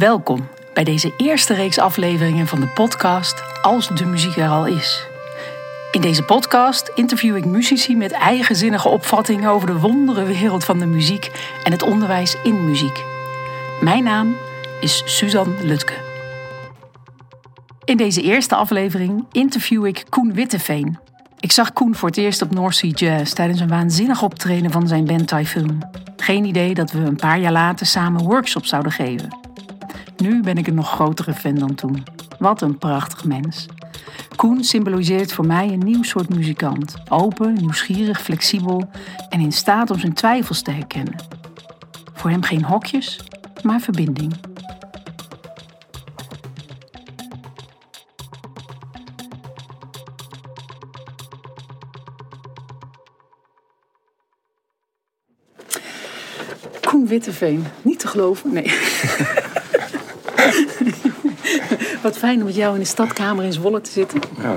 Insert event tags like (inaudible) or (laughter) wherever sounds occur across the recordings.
Welkom bij deze eerste reeks afleveringen van de podcast Als de muziek er al is. In deze podcast interview ik muzici met eigenzinnige opvattingen over de wondere wereld van de muziek en het onderwijs in muziek. Mijn naam is Suzanne Lutke. In deze eerste aflevering interview ik Koen Witteveen. Ik zag Koen voor het eerst op North Sea Jazz tijdens een waanzinnig optreden van zijn band Typhoon. Geen idee dat we een paar jaar later samen workshops zouden geven. Nu ben ik een nog grotere fan dan toen. Wat een prachtig mens. Koen symboliseert voor mij een nieuw soort muzikant. Open, nieuwsgierig, flexibel en in staat om zijn twijfels te herkennen. Voor hem geen hokjes, maar verbinding. Koen Witteveen. Niet te geloven? Nee. (laughs) Wat fijn om met jou in de stadkamer in Zwolle te zitten. Ja.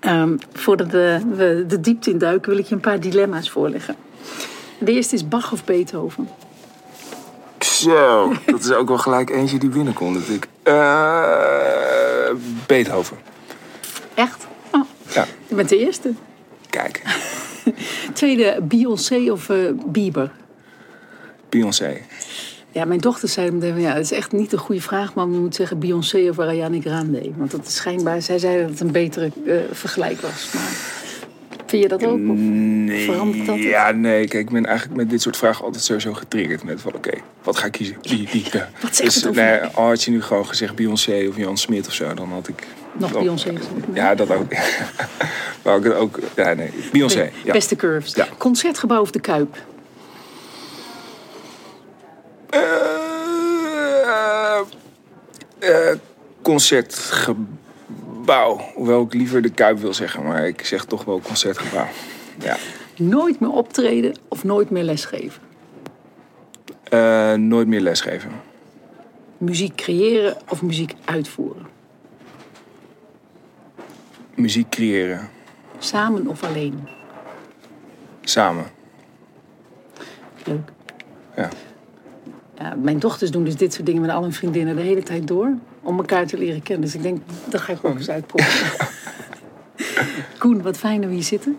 Ehm, voordat we, we de diepte induiken, wil ik je een paar dilemma's voorleggen. De eerste is Bach of Beethoven. Zo, dat is ook wel gelijk eentje die binnenkomt. Dat ik. eh, Beethoven. Echt? Oh, Ja, je bent de eerste. kijk. (laughs) Tweede, Beyoncé of eh, Bieber? Beyoncé. Ja, mijn dochter zei meteen, ja, het is echt niet een goede vraag, maar je moet zeggen Beyoncé of Ariana Grande. Want dat is schijnbaar, zij zei dat het een betere eh, vergelijk was. Maar vind je dat ook? Of Nee. verandert dat? het? Ja, nee. Kijk, ik ben eigenlijk met dit soort vragen altijd sowieso getriggerd. Met van, oké, wat ga ik kiezen? Die, die, ja. Wat zegt dus, nee, had je nu gewoon gezegd Beyoncé of Jan Smit of zo, dan had ik... Nog dan- Beyoncé gezegd? Ja, dat ook. (laughs) maar het ook... Ja, nee. Beyoncé, ja. Beste curves. Ja. Concertgebouw of de Kuip? Eh, eh, concertgebouw. Hoewel ik liever de Kuip wil zeggen, maar ik zeg toch wel concertgebouw. Ja. Nooit meer optreden of nooit meer lesgeven? Eh, nooit meer lesgeven. Muziek creëren of muziek uitvoeren? Muziek creëren. Samen of alleen? Samen. Leuk. Ja. Ja, mijn dochters doen dus dit soort dingen met al hun vriendinnen de hele tijd door. Om elkaar te leren kennen. Dus ik denk, dat ga ik ook eens uitproberen. (laughs) Koen, wat fijn dat we hier zitten.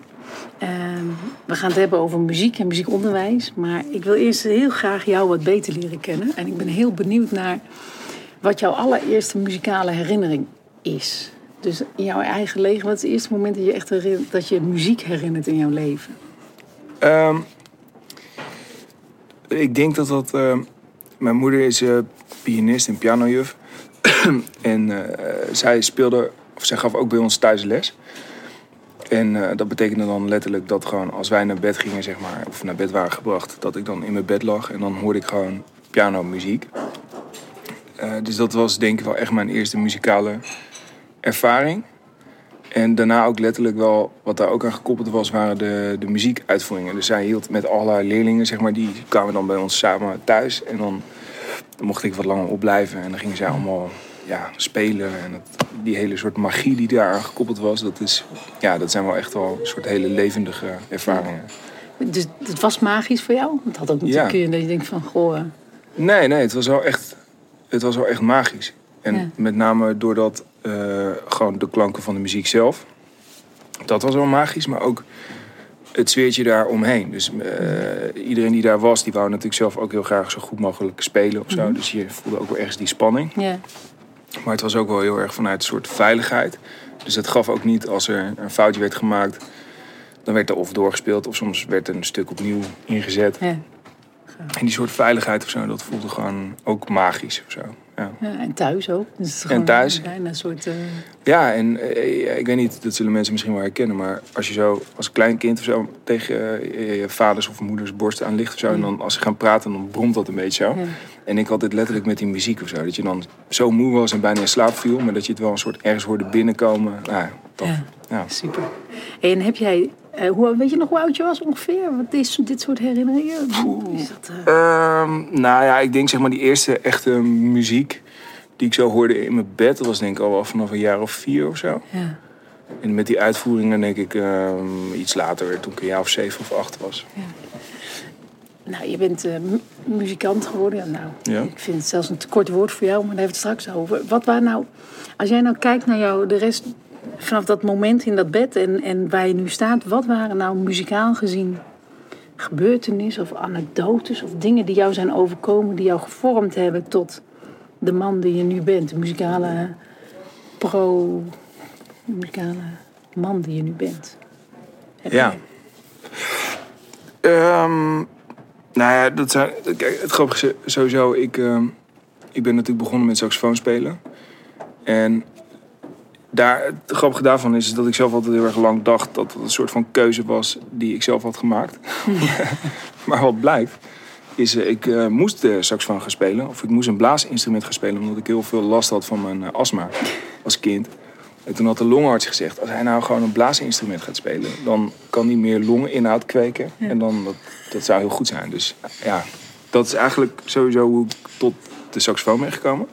Ehm, we gaan het hebben over muziek en muziekonderwijs. Maar ik wil eerst heel graag jou wat beter leren kennen. En ik ben heel benieuwd naar wat jouw allereerste muzikale herinnering is. Dus in jouw eigen leven, wat is het eerste moment dat je echt dat je muziek herinnert in jouw leven? Ehm, ik denk dat dat... ehm, mijn moeder is eh, pianist en pianojuf. (clears throat) en eh, zij speelde... Of zij gaf ook bij ons thuis les. En eh, dat betekende dan letterlijk dat gewoon als wij naar bed gingen, zeg maar, of naar bed waren gebracht, dat ik dan in mijn bed lag en dan hoorde ik gewoon pianomuziek. Dus dat was denk ik wel echt mijn eerste muzikale ervaring. En daarna ook letterlijk wel, wat daar ook aan gekoppeld was, waren de, de muziekuitvoeringen. Dus zij hield met al haar leerlingen, zeg maar, die kwamen dan bij ons samen thuis. En dan, dan mocht ik wat langer opblijven. En dan gingen zij allemaal ja, spelen. En dat, die hele soort magie die daar aan gekoppeld was, dat, is, ja, dat zijn wel echt wel een soort hele levendige ervaringen. Dus het was magisch voor jou? Het had ook natuurlijk Ja. dat je denkt van, goh... eh, Nee, nee, het was wel echt, het was wel echt magisch. En Ja. met name doordat gewoon de klanken van de muziek zelf. Dat was wel magisch, maar ook het sfeertje daar omheen. Dus eh, iedereen die daar was, die wou natuurlijk zelf ook heel graag zo goed mogelijk spelen of zo. Dus je voelde ook wel ergens die spanning. Ja. Maar het was ook wel heel erg vanuit een soort veiligheid. Dus het gaf ook niet als er een foutje werd gemaakt. Dan werd er of doorgespeeld of soms werd er een stuk opnieuw ingezet. Ja. En die soort veiligheid of zo, dat voelde gewoon ook magisch of zo. Ja, Ja, en thuis ook. Dus gewoon thuis? Bijna een soort... eh, ja en eh, ik weet niet, dat zullen mensen misschien wel herkennen. Maar als je zo als klein kind of zo tegen eh, je vaders of moeders borst aan ligt of zo. En dan als ze gaan praten, dan bromt dat een beetje zo. Ja. En ik had dit letterlijk met die muziek of zo. Dat je dan zo moe was en bijna in slaap viel. Maar dat je het wel een soort ergens hoorde binnenkomen. Nou. Ja. Ja. super. En heb jij... eh, hoe, weet je nog hoe oud je was ongeveer? Wat is dit soort herinneringen? Is dat, eh, Ehm, nou ja, ik denk zeg maar die eerste echte muziek die ik zo hoorde in mijn bed. Dat was denk ik al wel vanaf een jaar of vier of zo. ja. En met die uitvoeringen denk ik ehm, iets later, toen ik een jaar of zeven of acht was. nou, je bent eh, mu- muzikant geworden. Ja, nou, Ja. ik vind het zelfs een te kort woord voor jou, maar daar hebben we het straks over. Wat waar nou, als jij nou kijkt naar jou, de rest vanaf dat moment in dat bed en, en waar je nu staat, wat waren nou muzikaal gezien gebeurtenissen of anekdotes of dingen die jou zijn overkomen, die jou gevormd hebben tot de man die je nu bent, de muzikale pro, muzikale man die je nu bent? Heb Ja. Ehm, nou ja, dat zijn, kijk, het grappige is sowieso, ik, ehm, ik ben natuurlijk begonnen met saxofoon spelen. En daar, het grappige daarvan is dat ik zelf altijd heel erg lang dacht dat het een soort van keuze was die ik zelf had gemaakt. (laughs) maar wat blijkt, is eh, ik eh, moest de saxofoon gaan spelen. Of ik moest een blaasinstrument gaan spelen, omdat ik heel veel last had van mijn eh, astma als kind. En toen had de longarts gezegd, als hij nou gewoon een blaasinstrument gaat spelen, dan kan hij meer longeninhoud kweken. En dan, dat, dat zou heel goed zijn. Dus ja, dat is eigenlijk sowieso hoe ik tot de saxofoon ben gekomen.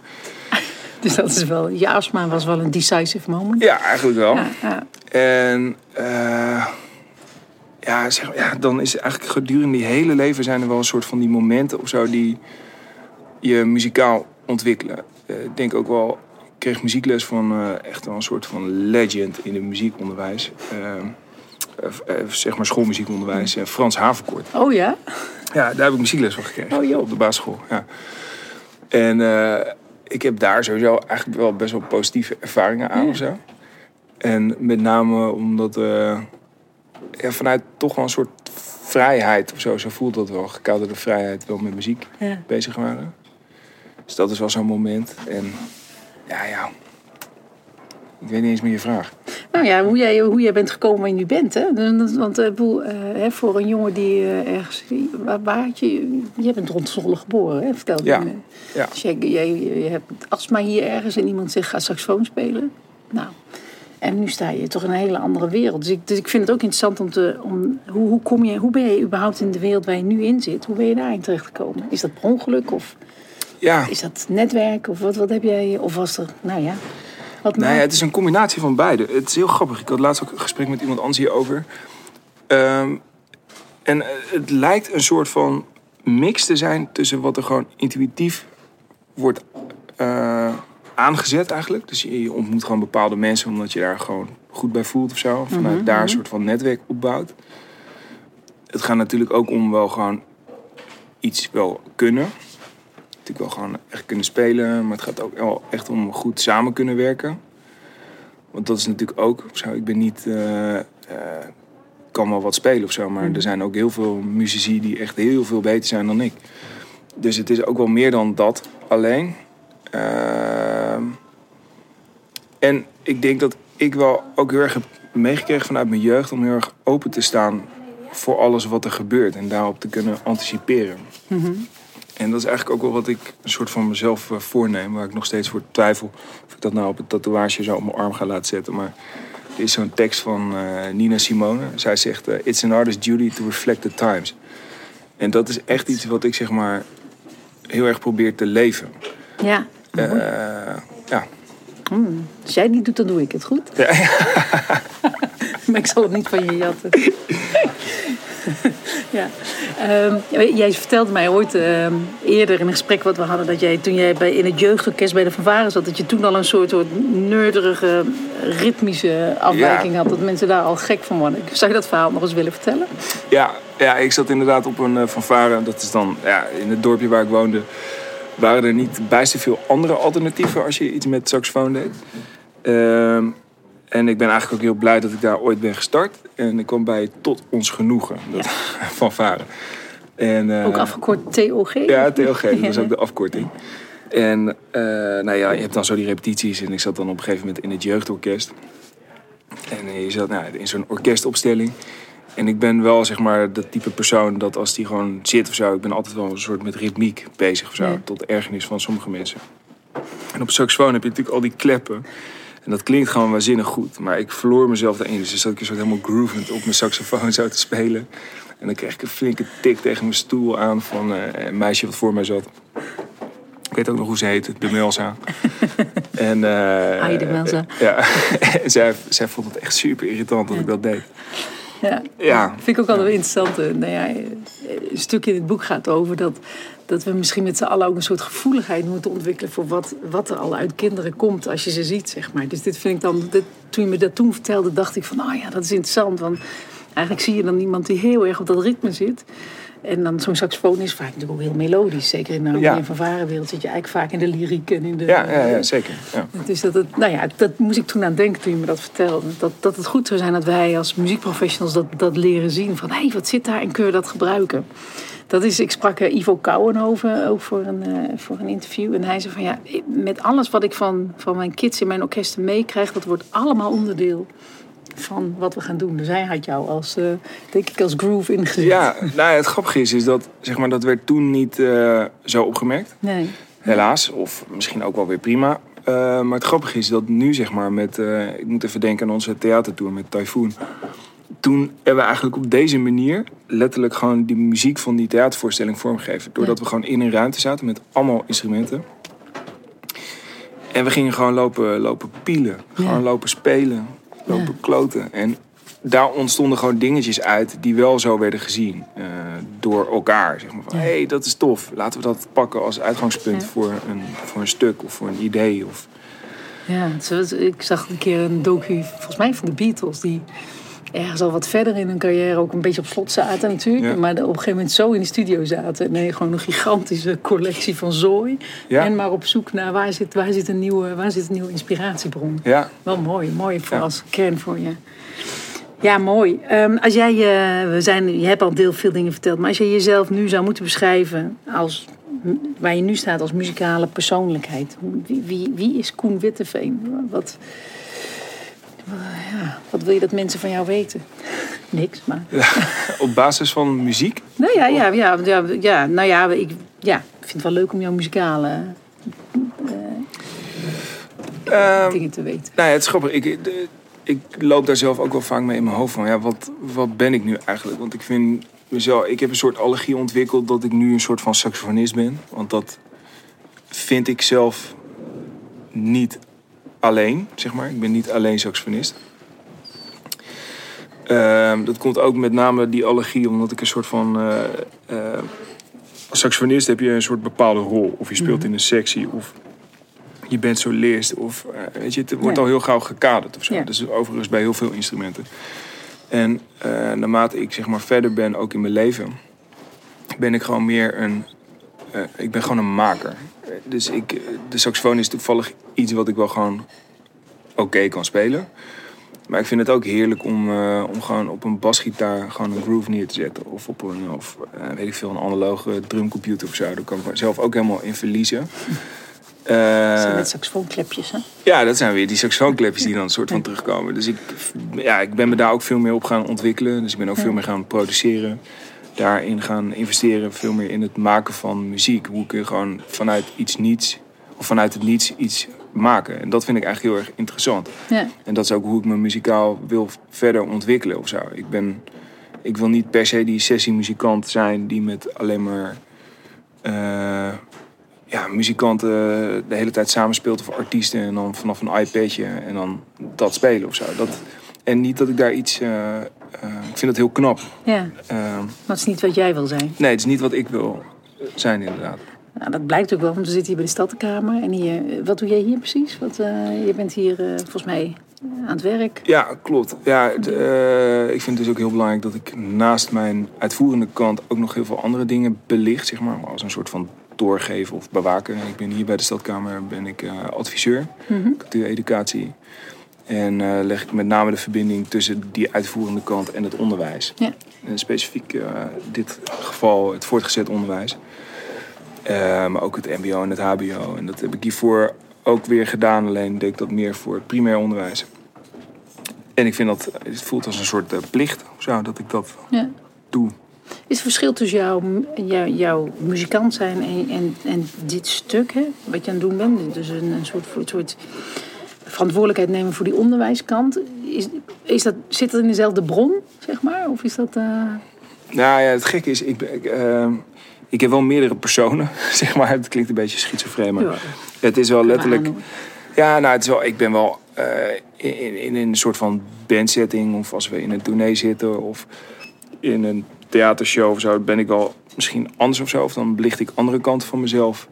(laughs) Dus dat is wel, je was wel een decisive moment. Ja, eigenlijk wel. Ja, ja. En eh, ja, zeg, ja, dan is eigenlijk gedurende die hele leven zijn er wel een soort van die momenten of zo die je muzikaal ontwikkelen. Eh, ik denk ook wel, ik kreeg muziekles van eh, echt wel een soort van legend in het muziekonderwijs. Zeg maar schoolmuziekonderwijs, Frans Haverkort. Oh ja? Ja, daar heb ik muziekles van gekregen. Oh, joh. Op de basisschool, ja. En ik heb daar sowieso eigenlijk wel best wel positieve ervaringen aan Ja. of zo. En met name omdat eh, ja, vanuit toch wel een soort vrijheid of zo, zo voelt dat wel, gekaderde vrijheid, wel met muziek Ja. bezig waren. Dus dat is wel zo'n moment. En ja, ja. Ik weet niet eens meer je vraag. Nou ja, hoe jij, hoe jij bent gekomen waar je nu bent. Hè? Want eh, eh, voor een jongen die eh, ergens... Waar, waar had je... Je bent rond Zwolle geboren, hè? vertelde Ja. je me. Ja. Dus jij, jij, je hebt astma hier ergens en iemand zegt ga saxofoon spelen. Nou, en nu sta je toch in een hele andere wereld. Dus ik, dus ik vind het ook interessant om te... Om, hoe, hoe, kom je, hoe ben je überhaupt in de wereld waar je nu in zit? Hoe ben je daarin terechtgekomen? Is dat per ongeluk of Ja, is dat netwerk? Of wat, wat heb jij... Of was er... Nou ja... Wat Nee, maakt- het is een combinatie van beide. Het is heel grappig. Ik had laatst ook een gesprek met iemand anders hierover. Ehm, en eh, het lijkt een soort van mix te zijn tussen wat er gewoon intuïtief wordt eh, aangezet eigenlijk. Dus je, je ontmoet gewoon bepaalde mensen omdat je daar gewoon goed bij voelt of zo. Vanuit daar een soort van netwerk opbouwt. Het gaat natuurlijk ook om wel gewoon iets wel kunnen. Natuurlijk wel gewoon echt kunnen spelen. Maar het gaat ook wel echt om goed samen kunnen werken. Want dat is natuurlijk ook zo. Ik ben niet... eh, kan wel wat spelen of zo. Maar er zijn ook heel veel muzici die echt heel veel beter zijn dan ik. Dus het is ook wel meer dan dat alleen. Ehm, en ik denk dat ik wel ook heel erg heb meegekregen vanuit mijn jeugd... om heel erg open te staan voor alles wat er gebeurt. En daarop te kunnen anticiperen. En dat is eigenlijk ook wel wat ik een soort van mezelf eh, voorneem. Waar ik nog steeds voor twijfel of ik dat nou op een tatoeage zo op mijn arm ga laten zetten. Maar er is zo'n tekst van eh, Nina Simone. Zij zegt, eh, it's an artist's duty to reflect the times. En dat is echt iets wat ik zeg maar heel erg probeer te leven. Ja, ja. Als jij het niet doet, dan doe ik het goed. Ja. (laughs) maar ik zal het niet van je jatten. (laughs) ja. Ehm, jij vertelde mij ooit ehm, eerder in een gesprek wat we hadden... dat jij toen jij bij, in het jeugdorkest bij de Fanfare zat... dat je toen al een soort, soort nerderige, ritmische afwijking Ja. had. Dat mensen daar al gek van worden. Zou je dat verhaal nog eens willen vertellen? Ja, ja, ik zat inderdaad op een uh, fanfare. Dat is dan ja, in het dorpje waar ik woonde. Waren er niet bijster veel andere alternatieven als je iets met saxofoon deed. En ik ben eigenlijk ook heel blij dat ik daar ooit ben gestart. En ik kwam bij Tot Ons Genoegen, dat fanfare. (laughs) En, eh, Ook afgekort TOG? Ja, TLG, dat is ook de afkorting. En eh, nou ja, je hebt dan zo die repetities. En ik zat dan op een gegeven moment in het jeugdorkest. En je zat nou, in zo'n orkestopstelling. En ik ben wel zeg maar dat type persoon dat als die gewoon zit of zo, ik ben altijd wel een soort met ritmiek bezig of zo. Ja. Tot ergernis van sommige mensen. En op saxofoon heb je natuurlijk al die kleppen. En dat klinkt gewoon waanzinnig goed. Maar ik verloor mezelf daarin. Dus dan zat ik zo helemaal groovend op mijn saxofoon zo te spelen. En dan kreeg ik een flinke tik tegen mijn stoel aan van eh, een meisje wat voor mij zat. Ik weet ook nog hoe ze heette, de Melza. (laughs) en, eh, Ai, de Melza. Ja, (laughs) en zij, zij vond het echt super irritant dat ik dat deed. Ja. Ja. Vind ik ook altijd wel interessant. eh, Nou ja, een stukje in het boek gaat over dat, dat we misschien met z'n allen ook een soort gevoeligheid moeten ontwikkelen voor wat, wat er al uit kinderen komt als je ze ziet, zeg maar. Dus dit vind ik dan, dit, toen je me dat toen vertelde, dacht ik van, oh ja, dat is interessant. Want eigenlijk zie je dan iemand die heel erg op dat ritme zit. En dan zo'n saxofoon is vaak natuurlijk ook heel melodisch. Zeker in de Ja. en van varenwereld zit je eigenlijk vaak in de lyriek en in de... Ja, ja, ja zeker. Ja. Dus dat, het, nou ja, dat moest ik toen aan denken toen je me dat vertelde. Dat, dat het goed zou zijn dat wij als muziekprofessionals dat, dat leren zien. Van hé, hey, wat zit daar en kun je dat gebruiken? Dat is, ik sprak eh, Ivo Kouwenhoven ook voor een, eh, voor een interview. En hij zei van ja, met alles wat ik van, van mijn kids in mijn orkesten meekrijg, dat wordt allemaal onderdeel van wat we gaan doen. Dus hij had jou als, eh, denk ik, als groove ingezet. Ja, nou ja, het grappige is, is dat, zeg maar, dat werd toen niet eh, zo opgemerkt. Nee. Helaas. Of misschien ook wel weer prima. Eh, maar het grappige is dat nu, zeg maar, met... ik moet even denken aan onze theatertour met Typhoon. Toen hebben we eigenlijk op deze manier... letterlijk gewoon die muziek van die theatervoorstelling vormgegeven. Doordat Ja. we gewoon in een ruimte zaten met allemaal instrumenten. En we gingen gewoon lopen, lopen pielen. Gewoon Ja. lopen spelen. Lopen Ja. kloten. En daar ontstonden gewoon dingetjes uit die wel zo werden gezien eh, door elkaar. Zeg maar van, Ja. hé, hey, dat is tof. Laten we dat pakken als uitgangspunt Ja. voor, een, voor een stuk of voor een idee. Of... Ja, ik zag een keer een docu, volgens mij van de Beatles, die ergens al wat verder in hun carrière ook een beetje op slot zaten natuurlijk. Ja. Maar op een gegeven moment zo in de studio zaten. Nee, gewoon een gigantische collectie van zooi. Ja. En maar op zoek naar waar zit, waar zit, een, nieuwe, waar zit een nieuwe inspiratiebron. Ja, Wel mooi, mooi voor als kern voor je. Ja, mooi. Ehm, als jij, eh, we zijn, je hebt al deel veel dingen verteld, maar als je jezelf nu zou moeten beschrijven als waar je nu staat als muzikale persoonlijkheid, wie, wie, wie is Koen Witteveen? Wat, ja, wat wil je dat mensen van jou weten? (laughs) Niks, maar. op basis van muziek. Nou ja, ja, ja, ja, ja, nou ja, ik, ja, vind het wel leuk om jouw muzikale Ehm, dingen te weten. Nou ja, het is grappig. Ik, de- ik loop daar zelf ook wel vaak mee in mijn hoofd van. Ja, wat, wat ben ik nu eigenlijk? Want ik vind mezelf... Ik heb een soort allergie ontwikkeld dat ik nu een soort van saxofonist ben. Want dat vind ik zelf niet alleen, zeg maar. Ik ben niet alleen saxofonist. Ehm, dat komt ook met name die allergie omdat ik een soort van... eh, eh, als saxofonist heb je een soort bepaalde rol. Of je speelt in een sectie of je bent solist. Of eh, weet je, het wordt Ja. al heel gauw gekaderd of zo. Ja. Dat is overigens bij heel veel instrumenten. En naarmate ik zeg maar verder ben, ook in mijn leven, ben ik gewoon meer een. ik ben gewoon een maker. Eh, Dus ik, eh, de saxofoon is toevallig iets wat ik wel gewoon oké kan spelen. Maar ik vind het ook heerlijk om, eh, om gewoon op een basgitaar gewoon een groove neer te zetten. Of op een, of, eh, weet ik veel, een analoge drumcomputer of zo. Daar kan ik mezelf ook helemaal in verliezen. (laughs) Dat zijn Eh, met saxofoonklepjes, hè? ja, dat zijn weer die saxofoonklepjes die dan een soort van terugkomen. Dus ik, ja, ik ben me daar ook veel meer op gaan ontwikkelen. Dus ik ben ook veel meer gaan produceren. Daarin gaan investeren. Veel meer in het maken van muziek. Hoe kun je gewoon vanuit iets niets, of vanuit het niets iets maken. En dat vind ik eigenlijk heel erg interessant. Ja. En dat is ook hoe ik me muzikaal wil verder ontwikkelen of zo. Ik, ben, ik wil niet per se die sessiemuzikant zijn die met alleen maar eh, ja, muzikanten de hele tijd samenspeelt of artiesten en dan vanaf een iPadje en dan dat spelen of zo. Dat, en niet dat ik daar iets. eh, eh, ik vind dat heel knap. ja, Eh, maar het is niet wat jij wil zijn. nee, het is niet wat ik wil zijn, inderdaad. Nou, dat blijkt ook wel, want we zitten hier bij de Stadkamer. En hier, wat doe jij hier precies? Wat, eh, je bent hier eh, volgens mij aan het werk. Ja, klopt. Ja, eh, ik vind het dus ook heel belangrijk dat ik naast mijn uitvoerende kant ook nog heel veel andere dingen belicht, zeg maar, als een soort van doorgeven of bewaken. Ik ben hier bij de Stadkamer ben ik eh, adviseur, cultuureducatie. En eh, leg ik met name de verbinding tussen die uitvoerende kant en het onderwijs. Ja. En specifiek eh dit geval het voortgezet onderwijs. Eh, maar ook het mbo en het hbo. En dat heb ik hiervoor ook weer gedaan. Alleen deed ik dat meer voor het primair onderwijs. En ik vind dat, het voelt als een soort plicht zo, dat ik dat Ja. doe. Is het verschil tussen jouw, jouw, jouw muzikant zijn en, en, en dit stuk, hè, wat je aan het doen bent? Dus een, een soort, een soort verantwoordelijkheid nemen voor die onderwijskant. Is, is dat, zit dat in dezelfde bron, zeg maar? Of is dat... eh, Nou ja, het gekke is, ik, ik, eh, ik heb wel meerdere personen, (laughs) zeg maar. Het klinkt een beetje schizofreen, maar Ja. het is wel letterlijk... Ja, nou, het is wel, ik ben wel eh, in, in, in een soort van bandsetting, of als we in een tournee zitten, of in een theatershow of zo, ben ik wel misschien anders of zo. Of dan belicht ik andere kanten van mezelf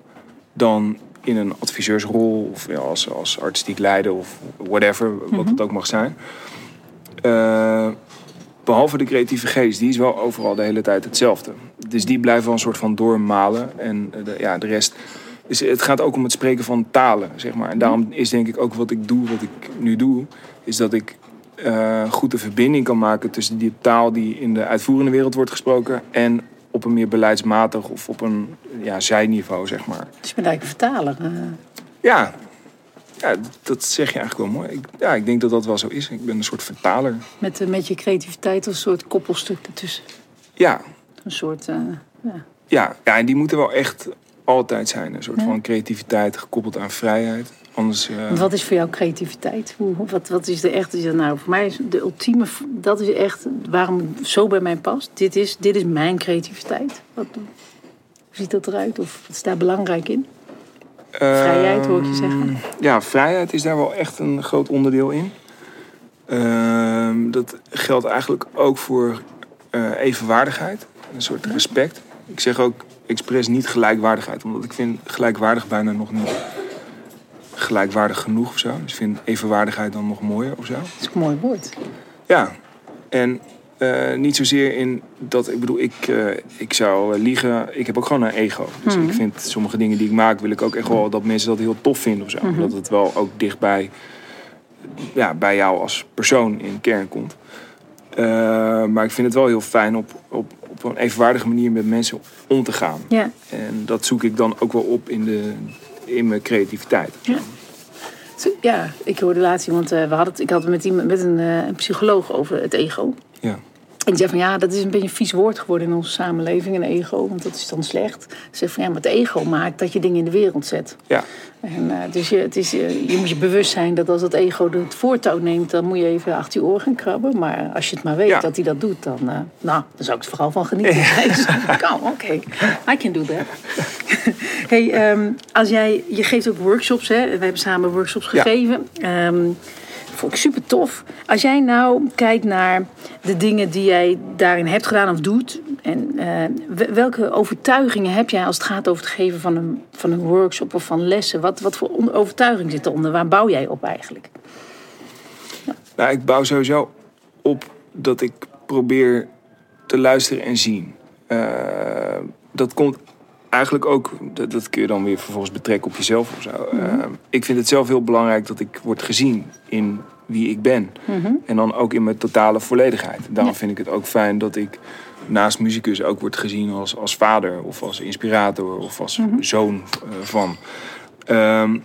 dan in een adviseursrol of ja, als, als artistiek leider of whatever, wat het ook mag zijn. Eh, behalve de creatieve geest, die is wel overal de hele tijd hetzelfde. Dus die blijven wel een soort van doormalen. En eh, de, ja, de rest. Dus het gaat ook om het spreken van talen, zeg maar. En daarom is denk ik ook wat ik doe, wat ik nu doe, is dat ik eh, goed de verbinding kan maken tussen die taal die in de uitvoerende wereld wordt gesproken en op een meer beleidsmatig of op een ja, zijniveau, zeg maar. Dus je bent eigenlijk een vertaler. eh. Ja, ja, dat zeg je eigenlijk wel mooi. Ik, ja, ik denk dat dat wel zo is. Ik ben een soort vertaler. met, eh, met je creativiteit als een soort koppelstuk ertussen. Ja, Een soort, eh, ja. ja, ja en die moeten wel echt altijd zijn. Een soort Ja. van creativiteit gekoppeld aan vrijheid. Anders, eh, Wat is voor jou creativiteit? Hoe, wat, wat is de echte? Nou, voor mij is de ultieme. Dat is echt waarom het zo bij mij past. Dit is, dit is mijn creativiteit. Wat, hoe ziet dat eruit? Of wat is daar belangrijk in? vrijheid, hoor ik je zeggen. Ehm, Ja, vrijheid is daar wel echt een groot onderdeel in. Ehm, dat geldt eigenlijk ook voor eh, evenwaardigheid. Een soort respect. Ik zeg ook expres niet gelijkwaardigheid. Omdat ik vind gelijkwaardig bijna nog niet gelijkwaardig genoeg of zo. Dus ik vind evenwaardigheid dan nog mooier of zo. Dat is een mooi woord. Ja, en eh, niet zozeer in dat, ik bedoel, ik, eh, ik zou eh, liegen. Ik heb ook gewoon een ego. Dus ik vind sommige dingen die ik maak, wil ik ook echt wel dat mensen dat heel tof vinden of zo. Dat het wel ook dichtbij ja, bij jou als persoon in kern komt. Maar ik vind het wel heel fijn op, op, op een evenwaardige manier met mensen om te gaan. Ja. En dat zoek ik dan ook wel op in, de, in mijn creativiteit. Ja. Ik hoorde laatst iemand, eh, we hadden het, ik had het met, iemand, met een, eh, een psycholoog over het ego. Ja. En die zei van ja, dat is een beetje een vies woord geworden in onze samenleving, een ego, want dat is dan slecht. Ze zei van ja, maar het ego maakt dat je dingen in de wereld zet. Ja. En, eh, dus je, het is, eh, je moet je bewust zijn dat als het ego het voortouw neemt, dan moet je even achter je oor gaan krabben. Maar als je het maar weet Ja. dat hij dat doet, dan, eh, nou, dan zou ik er vooral van genieten. Hij zei, Kom, oké, I can do that. (laughs) hey, ehm, als jij, je geeft ook workshops, hè? We hebben samen workshops Ja. gegeven. Vond ik super tof. Als jij nou kijkt naar de dingen die jij daarin hebt gedaan of doet. En eh, welke overtuigingen heb jij als het gaat over het geven van een, van een workshop of van lessen? Wat, wat voor overtuiging zit eronder? Waar bouw jij op eigenlijk? Nou, ik bouw sowieso op dat ik probeer te luisteren en zien. Eh, dat komt eigenlijk ook, dat, dat kun je dan weer vervolgens betrekken op jezelf of zo. Eh, ik vind het zelf heel belangrijk dat ik word gezien in wie ik ben. En dan ook in mijn totale volledigheid. Daarom Ja. vind ik het ook fijn dat ik naast muzikus ook word gezien als, als vader of als inspirator of als zoon eh, van. Ehm,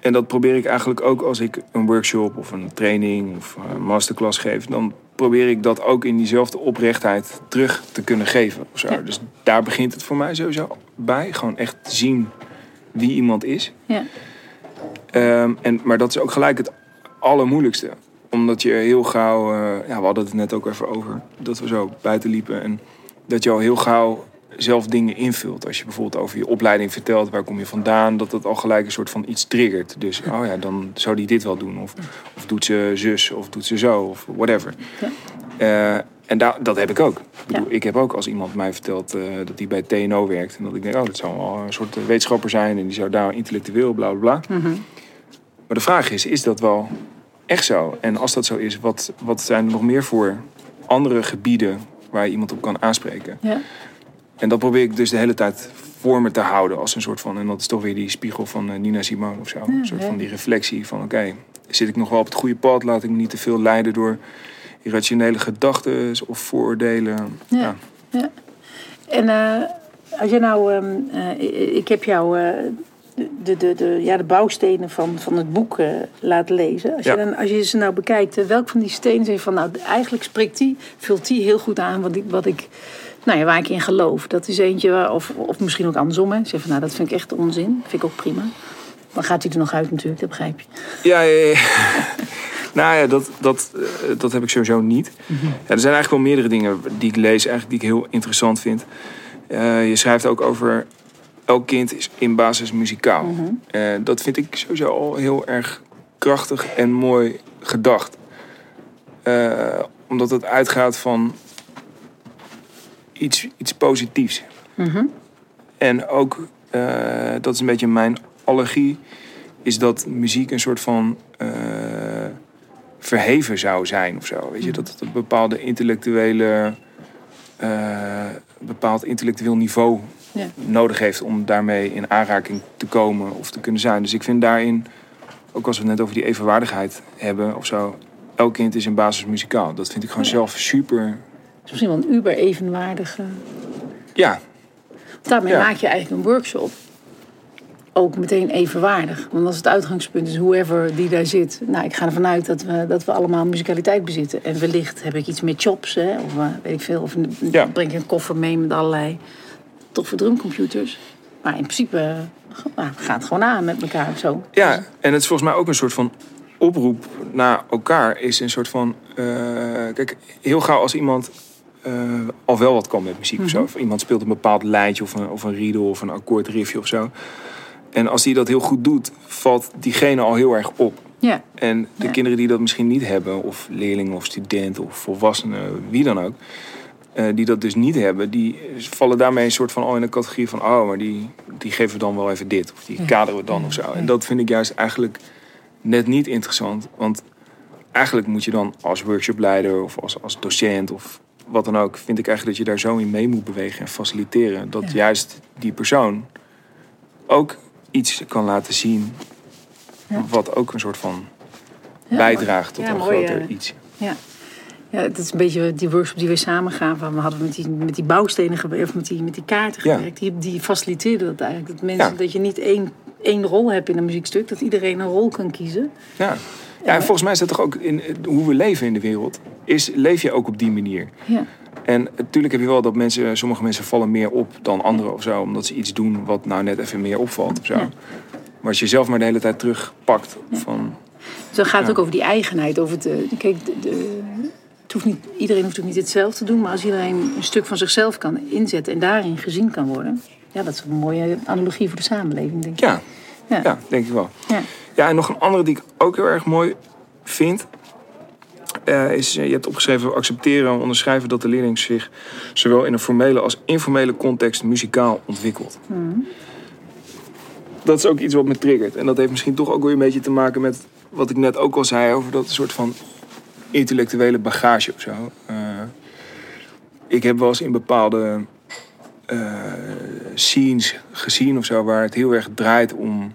en dat probeer ik eigenlijk ook als ik een workshop of een training of een masterclass geef. Dan probeer ik dat ook in diezelfde oprechtheid terug te kunnen geven. Of zo. Dus daar begint het voor mij sowieso bij. Gewoon echt zien wie iemand is. Ja. Ehm, en, maar dat is ook gelijk het allermoeilijkste. Omdat je heel gauw, eh, ja, we hadden het net ook even over, dat we zo buiten liepen. En dat je al heel gauw zelf dingen invult. Als je bijvoorbeeld over je opleiding vertelt, waar kom je vandaan, dat dat al gelijk een soort van iets triggert. Dus, oh ja, dan zou die dit wel doen. Of, of doet ze zus, of doet ze zo, of whatever. Ja. Eh, en da dat heb ik ook. Ik, bedoel, Ja. ik heb ook als iemand mij vertelt eh, dat hij bij TNO werkt. En dat ik denk, oh, dat zou wel een soort wetenschapper zijn. En die zou daar intellectueel, bla bla bla. Mhm. Maar de vraag is, is dat wel echt zo? En als dat zo is, wat, wat zijn er nog meer voor andere gebieden waar je iemand op kan aanspreken? Ja. En dat probeer ik dus de hele tijd voor me te houden als een soort van... En dat is toch weer die spiegel van eh, Nina Simone of zo. een soort van die reflectie van, oké, zit ik nog wel op het goede pad? Laat ik me niet te veel leiden door irrationele gedachten of vooroordelen. Ja. Ja. En eh, als je nou, ehm, eh, ik- heb jou de, de, de, ja, de bouwstenen van, van het boek laten lezen. Als, Ja. je dan, als je ze nou bekijkt, eh, welk van die stenen zeg je van, nou eigenlijk spreekt die, vult die heel goed aan wat ik, wat ik nou ja, waar ik in geloof. Dat is eentje, waar, of, of misschien ook andersom. Hè. Zeg van, nou dat vind ik echt onzin, vind ik ook prima. Dan gaat hij er nog uit natuurlijk, dat begrijp je. Ja, ja, ja. (laughs) nou ja, dat, dat, eh, dat heb ik sowieso niet. Mhm. Ja, er zijn eigenlijk wel meerdere dingen die ik lees, eigenlijk die ik heel interessant vind. Eh, je schrijft ook over elk kind is in basis muzikaal. Mhm. Eh, dat vind ik sowieso al heel erg krachtig en mooi gedacht. Omdat het uitgaat van iets, iets positiefs. En ook, eh, dat is een beetje mijn allergie, is dat muziek een soort van eh, verheven zou zijn of zo. Weet je, dat het een bepaalde intellectuele, eh, bepaald intellectueel niveau Ja. nodig heeft om daarmee in aanraking te komen of te kunnen zijn. Dus ik vind daarin, ook als we het net over die evenwaardigheid hebben of zo, elk kind is in basis muzikaal. Dat vind ik gewoon Ja. zelf super. Misschien wel een uber evenwaardige. Ja, Daarmee Ja. maak je eigenlijk een workshop ook meteen evenwaardig. Want als het uitgangspunt is, whoever die daar zit. Nou, ik ga ervan uit dat we, dat we allemaal muzikaliteit bezitten. En wellicht heb ik iets met chops, hè, of eh, weet ik veel. Of Ja. breng ik een koffer mee met allerlei toffe drumcomputers. Maar in principe eh, nou, gaat het gewoon aan met elkaar of zo. Ja, en het is volgens mij ook een soort van oproep naar elkaar. Is een soort van. eh, kijk, heel gauw als iemand eh, al wel wat kan met muziek of zo. Of iemand speelt een bepaald lijntje of een, of een riedel of een akkoordriffje of zo. En als die dat heel goed doet, valt diegene al heel erg op. Ja, En de Ja. kinderen die dat misschien niet hebben, of leerlingen of studenten of volwassenen, wie dan ook, eh, die dat dus niet hebben, die vallen daarmee een soort van al in de categorie van, oh, maar die, die geven we dan wel even dit, of die Ja. kaderen we dan of zo. En dat vind ik juist eigenlijk net niet interessant, want eigenlijk moet je dan als workshopleider of als, als docent of wat dan ook, vind ik eigenlijk dat je daar zo in mee moet bewegen en faciliteren, dat Ja. juist die persoon ook iets kan laten zien, Ja. wat ook een soort van Ja, bijdraagt tot Ja, een mooi, groter eh. iets. Ja. Ja, dat is een beetje die workshop die we samen gaven. We hadden met die, met die bouwstenen of met die, met die kaarten Ja. gewerkt. Die, die faciliteerden dat eigenlijk. Dat, mensen, Ja. dat je niet één, één rol hebt in een muziekstuk. Dat iedereen een rol kan kiezen. Ja. Ja, en volgens mij is dat toch ook in eh, hoe we leven in de wereld. Is, leef je ook op die manier. Ja. En natuurlijk heb je wel dat mensen, sommige mensen vallen meer op dan anderen of zo. Omdat ze iets doen wat nou net even meer opvalt of zo. Ja. Maar als je zelf maar de hele tijd terugpakt van... Dus dan gaat het Ja. ook over die eigenheid. Over het, eh, kijk, de, de- het hoeft niet, iedereen hoeft ook niet hetzelfde te doen. Maar als iedereen een stuk van zichzelf kan inzetten en daarin gezien kan worden. Ja, dat is een mooie analogie voor de samenleving, denk ik. Ja, Ja. ja denk ik wel. Ja. Ja, en nog een andere die ik ook heel erg mooi vind. eh, is, eh, je hebt opgeschreven, accepteren en onderschrijven dat de leerling zich zowel in een formele als informele context muzikaal ontwikkelt. Dat is ook iets wat me triggert. En dat heeft misschien toch ook weer een beetje te maken met wat ik net ook al zei over dat soort van intellectuele bagage of zo. Eh, ik heb wel eens in bepaalde scenes gezien of zo waar het heel erg draait om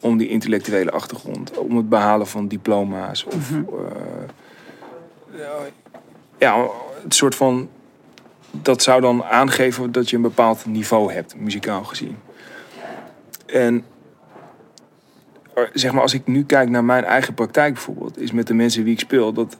om die intellectuele achtergrond. Om het behalen van diploma's. Of Mhm. eh, ja, het soort van. Dat zou dan aangeven dat je een bepaald niveau hebt, muzikaal gezien. En eh, zeg maar, als ik nu kijk naar mijn eigen praktijk bijvoorbeeld, is met de mensen wie ik speel, dat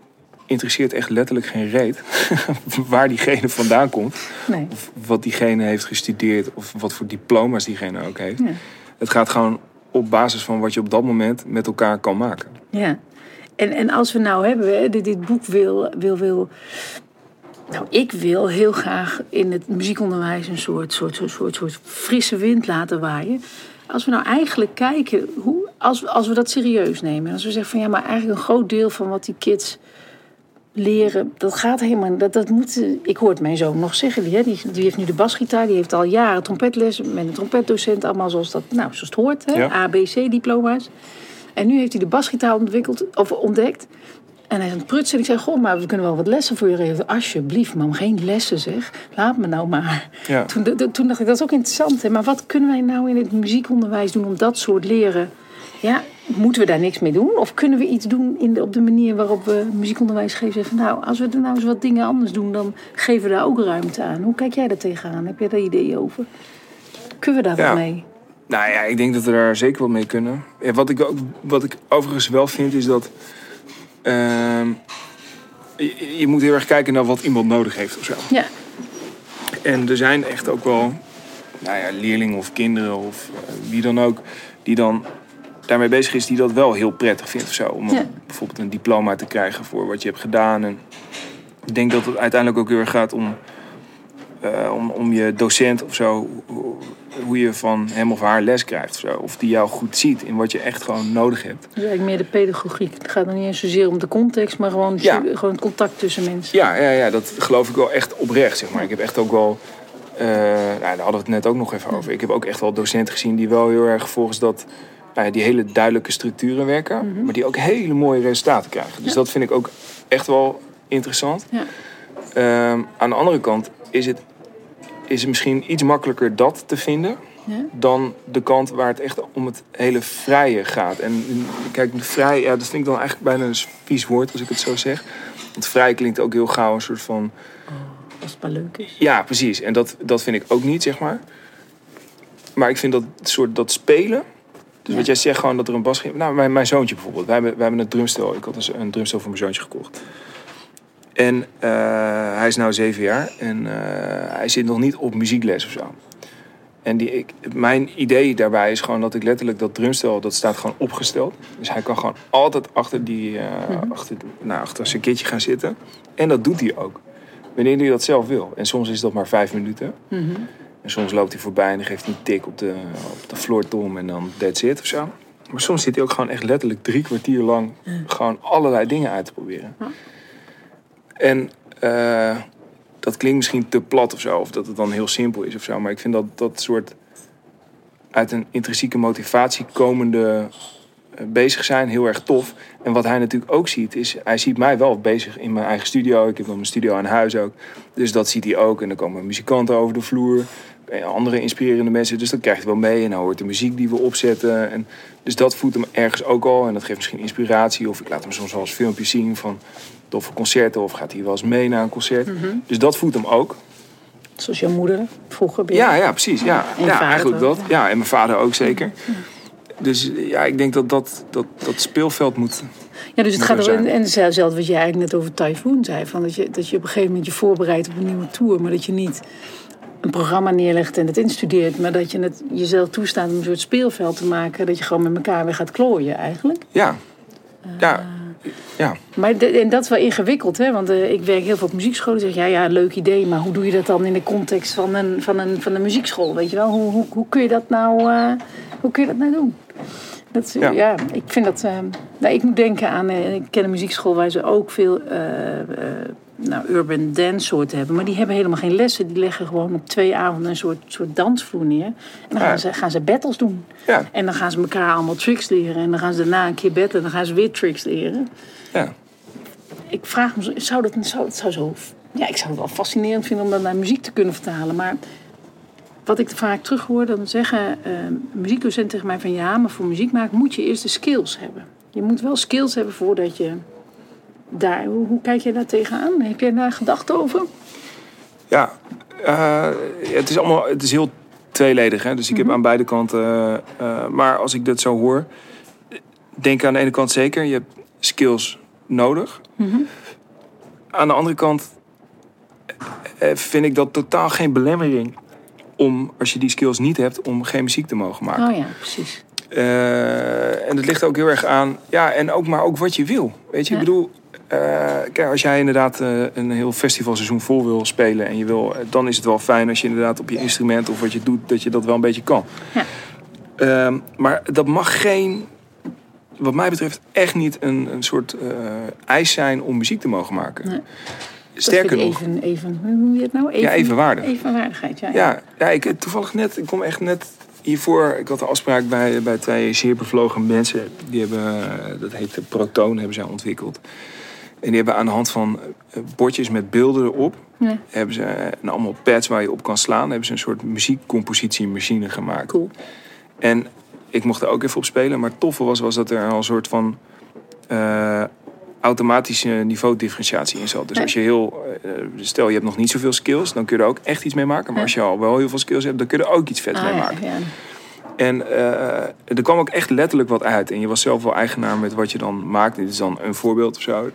interesseert echt letterlijk geen reet (laughs) waar diegene vandaan komt. Nee. Of wat diegene heeft gestudeerd, of wat voor diploma's diegene ook heeft. Ja. Het gaat gewoon op basis van wat je op dat moment met elkaar kan maken. Ja, en, en als we nou hebben, dit, dit boek wil, wil, wil. Nou, ik wil heel graag in het muziekonderwijs een soort, soort, soort, soort, soort frisse wind laten waaien. Als we nou eigenlijk kijken, hoe, als, als we dat serieus nemen. En als we zeggen van ja, maar eigenlijk een groot deel van wat die kids leren, dat gaat helemaal. Dat, dat moet, ik hoor het mijn zoon nog zeggen, die, hè, die, die heeft nu de basgitaar, die heeft al jaren trompetles met een trompetdocent, allemaal zoals dat, nou, zoals het hoort, hè, Ja. ABC-diploma's. En nu heeft hij de basgitaar ontwikkeld, of ontdekt. En hij is aan het prutsen. En ik zei, goh, maar we kunnen wel wat lessen voor je regelen. Alsjeblieft, mam, geen lessen zeg. Laat me nou maar. Ja. Toen, de- toen dacht ik, dat is ook interessant. Hè? Maar wat kunnen wij nou in het muziekonderwijs doen om dat soort leren? Ja, moeten we daar niks mee doen? Of kunnen we iets doen in de, op de manier waarop we muziekonderwijs geven? Zeggen, nou, als we er nou eens wat dingen anders doen, dan geven we daar ook ruimte aan. Hoe kijk jij daar tegenaan? Heb jij daar ideeën over? Kunnen we daar Ja. wat mee? Nou ja, ik denk dat we daar zeker wel mee kunnen. Ja, wat, ik ook, wat ik overigens wel vind is dat. ehm, je, je moet heel erg kijken naar wat iemand nodig heeft of zo. Ja, En er zijn echt ook wel nou ja, leerlingen of kinderen of eh, wie dan ook, die dan daarmee bezig is, die dat wel heel prettig vindt of zo. Om Ja. bijvoorbeeld een diploma te krijgen voor wat je hebt gedaan. En ik denk dat het uiteindelijk ook heel erg gaat om, eh, om, om je docent of zo. hoe je van hem of haar les krijgt. Of, zo. of die jou goed ziet in wat je echt gewoon nodig hebt. Dus eigenlijk meer de pedagogiek. Het gaat dan niet eens zozeer om de context, maar gewoon, Ja. gewoon het contact tussen mensen. Ja, ja, ja, dat geloof ik wel echt oprecht, zeg maar. Ik heb echt ook wel... eh, nou, daar hadden we het net ook nog even over. Ik heb ook echt wel docenten gezien die wel heel erg volgens dat... nou ja, die hele duidelijke structuren werken. Maar die ook hele mooie resultaten krijgen. Dus Ja. dat vind ik ook echt wel interessant. Ja. Ehm, aan de andere kant is het, is het misschien iets makkelijker dat te vinden... Dan de kant waar het echt om het hele vrije gaat. En kijk, vrij, ja, dat vind ik dan eigenlijk bijna een vies woord als ik het zo zeg. Want vrij klinkt ook heel gauw een soort van... Als het maar leuk is. Ja, precies. En dat, dat vind ik ook niet, zeg maar. Maar ik vind dat soort dat spelen. Dus Ja. wat jij zegt, gewoon dat er een bas... Nou, mijn, mijn zoontje bijvoorbeeld. Wij hebben, wij hebben een drumstel. Ik had een, een drumstel voor mijn zoontje gekocht. En eh, hij is nu zeven jaar. En eh, hij zit nog niet op muziekles of zo. En die, ik, mijn idee daarbij is gewoon dat ik letterlijk dat drumstel... dat staat gewoon opgesteld. Dus hij kan gewoon altijd achter, die, eh, achter, nou, achter zijn kitje gaan zitten. En dat doet hij ook. Wanneer hij dat zelf wil. En soms is dat maar vijf minuten. Mhm. En soms loopt hij voorbij en dan geeft hij een tik op de, op de floor tom en dan that's it of zo. Maar soms zit hij ook gewoon echt letterlijk drie kwartier lang gewoon allerlei dingen uit te proberen. En eh, dat klinkt misschien te plat of zo, of dat het dan heel simpel is of zo. Maar ik vind dat dat soort uit een intrinsieke motivatie komende eh, bezig zijn heel erg tof. En wat hij natuurlijk ook ziet, is hij ziet mij wel bezig in mijn eigen studio. Ik heb dan mijn studio aan huis ook. Dus dat ziet hij ook. En dan komen muzikanten over de vloer. En andere inspirerende mensen. Dus dat krijgt hij wel mee. En hij hoort de muziek die we opzetten. En dus dat voedt hem ergens ook al. En dat geeft misschien inspiratie. Of ik laat hem soms wel eens filmpjes zien van toffe concerten. Of gaat hij wel eens mee naar een concert. Dus dat voedt hem ook. Zoals jouw moeder vroeger. Ja, ja, precies. Ja, En ja vader eigenlijk ook, dat. Ja, en mijn vader ook zeker. Dus ja, ik denk dat dat, dat, dat speelveld moet. Ja, dus het gaat er er, zijn. en hetzelfde wat je eigenlijk net over Typhoon zei. Van dat, je, dat je op een gegeven moment je voorbereidt op een nieuwe tour. Maar dat je niet een programma neerlegt en het instudeert. Maar dat je het jezelf toestaat om een soort speelveld te maken. Dat je gewoon met elkaar weer gaat klooien eigenlijk. Ja. Ja. Ja. Maar de- en dat is wel ingewikkeld, hè? Want eh, ik werk heel veel op muziekscholen. Zeg ja, ja, leuk idee, maar hoe doe je dat dan in de context van een, van een, van een muziekschool? Weet je wel? Hoe, hoe, hoe kun je dat nou, eh, hoe kun je dat nou doen? Dat, Ja. ja. ik vind dat. eh, nou, ik moet denken aan. eh, ik ken een muziekschool waar ze ook veel eh, eh, nou, urban dance soorten hebben. Maar die hebben helemaal geen lessen. Die leggen gewoon op twee avonden een soort, soort dansvloer neer. En dan Ja. gaan, ze, gaan ze battles doen. Ja. En dan gaan ze elkaar allemaal tricks leren. En dan gaan ze daarna een keer battlen. En dan gaan ze weer tricks leren Ja. ik vraag me, zo- zou dat, zou, zou zo, ja, ik zou het wel fascinerend vinden om dat naar muziek te kunnen vertalen. Maar wat ik vaak terug hoor, dan zeggen eh muziekdocenten tegen mij van ja, maar voor muziek maken moet je eerst de skills hebben. Je moet wel skills hebben voordat je daar. Hoe, hoe kijk jij daar tegenaan? Heb jij daar gedachten over? Ja, eh, het is allemaal het is heel tweeledig. Hè? Dus ik heb aan beide kanten. eh, eh, maar als ik dit zo hoor, denk aan de ene kant zeker, je hebt skills nodig. Aan de andere kant vind ik dat totaal geen belemmering om, als je die skills niet hebt, om geen muziek te mogen maken. Oh ja, precies. En het ligt ook heel erg aan, ja, en ook maar ook wat je wil. Weet je, Ja. ik bedoel, eh, kijk, als jij inderdaad eh, een heel festivalseizoen vol wil spelen en je wil, eh, dan is het wel fijn als je inderdaad op je instrument of wat je doet, dat je dat wel een beetje kan. Ja. Ehm, maar dat mag geen, wat mij betreft, echt niet een, een soort eh, eis zijn om muziek te mogen maken. Nee. Sterker nog, Even, even, hoe noem je het nou? Even, ja, evenwaardig. Evenwaardigheid, ja. Ja, ja ik, toevallig net, ik kom echt net hiervoor. Ik had een afspraak bij, bij twee zeer bevlogen mensen. Die hebben, dat heet de Protoon, hebben zij ontwikkeld. En die hebben aan de hand van eh, bordjes met beelden erop, Ja. hebben ze eh, en allemaal pads waar je op kan slaan, hebben ze een soort muziekcompositiemachine gemaakt. Cool. En ik mocht er ook even op spelen, maar het toffe was, was dat er al een soort van eh, automatische niveaudifferentiatie in zat. Dus Ja. als je heel, stel je hebt nog niet zoveel skills, dan kun je er ook echt iets mee maken. Maar Ja. als je al wel heel veel skills hebt, dan kun je er ook iets vets Ah, mee maken. En er kwam ook echt letterlijk wat uit. En je was zelf wel eigenaar met wat je dan maakt. Dit is dan een voorbeeld of zo.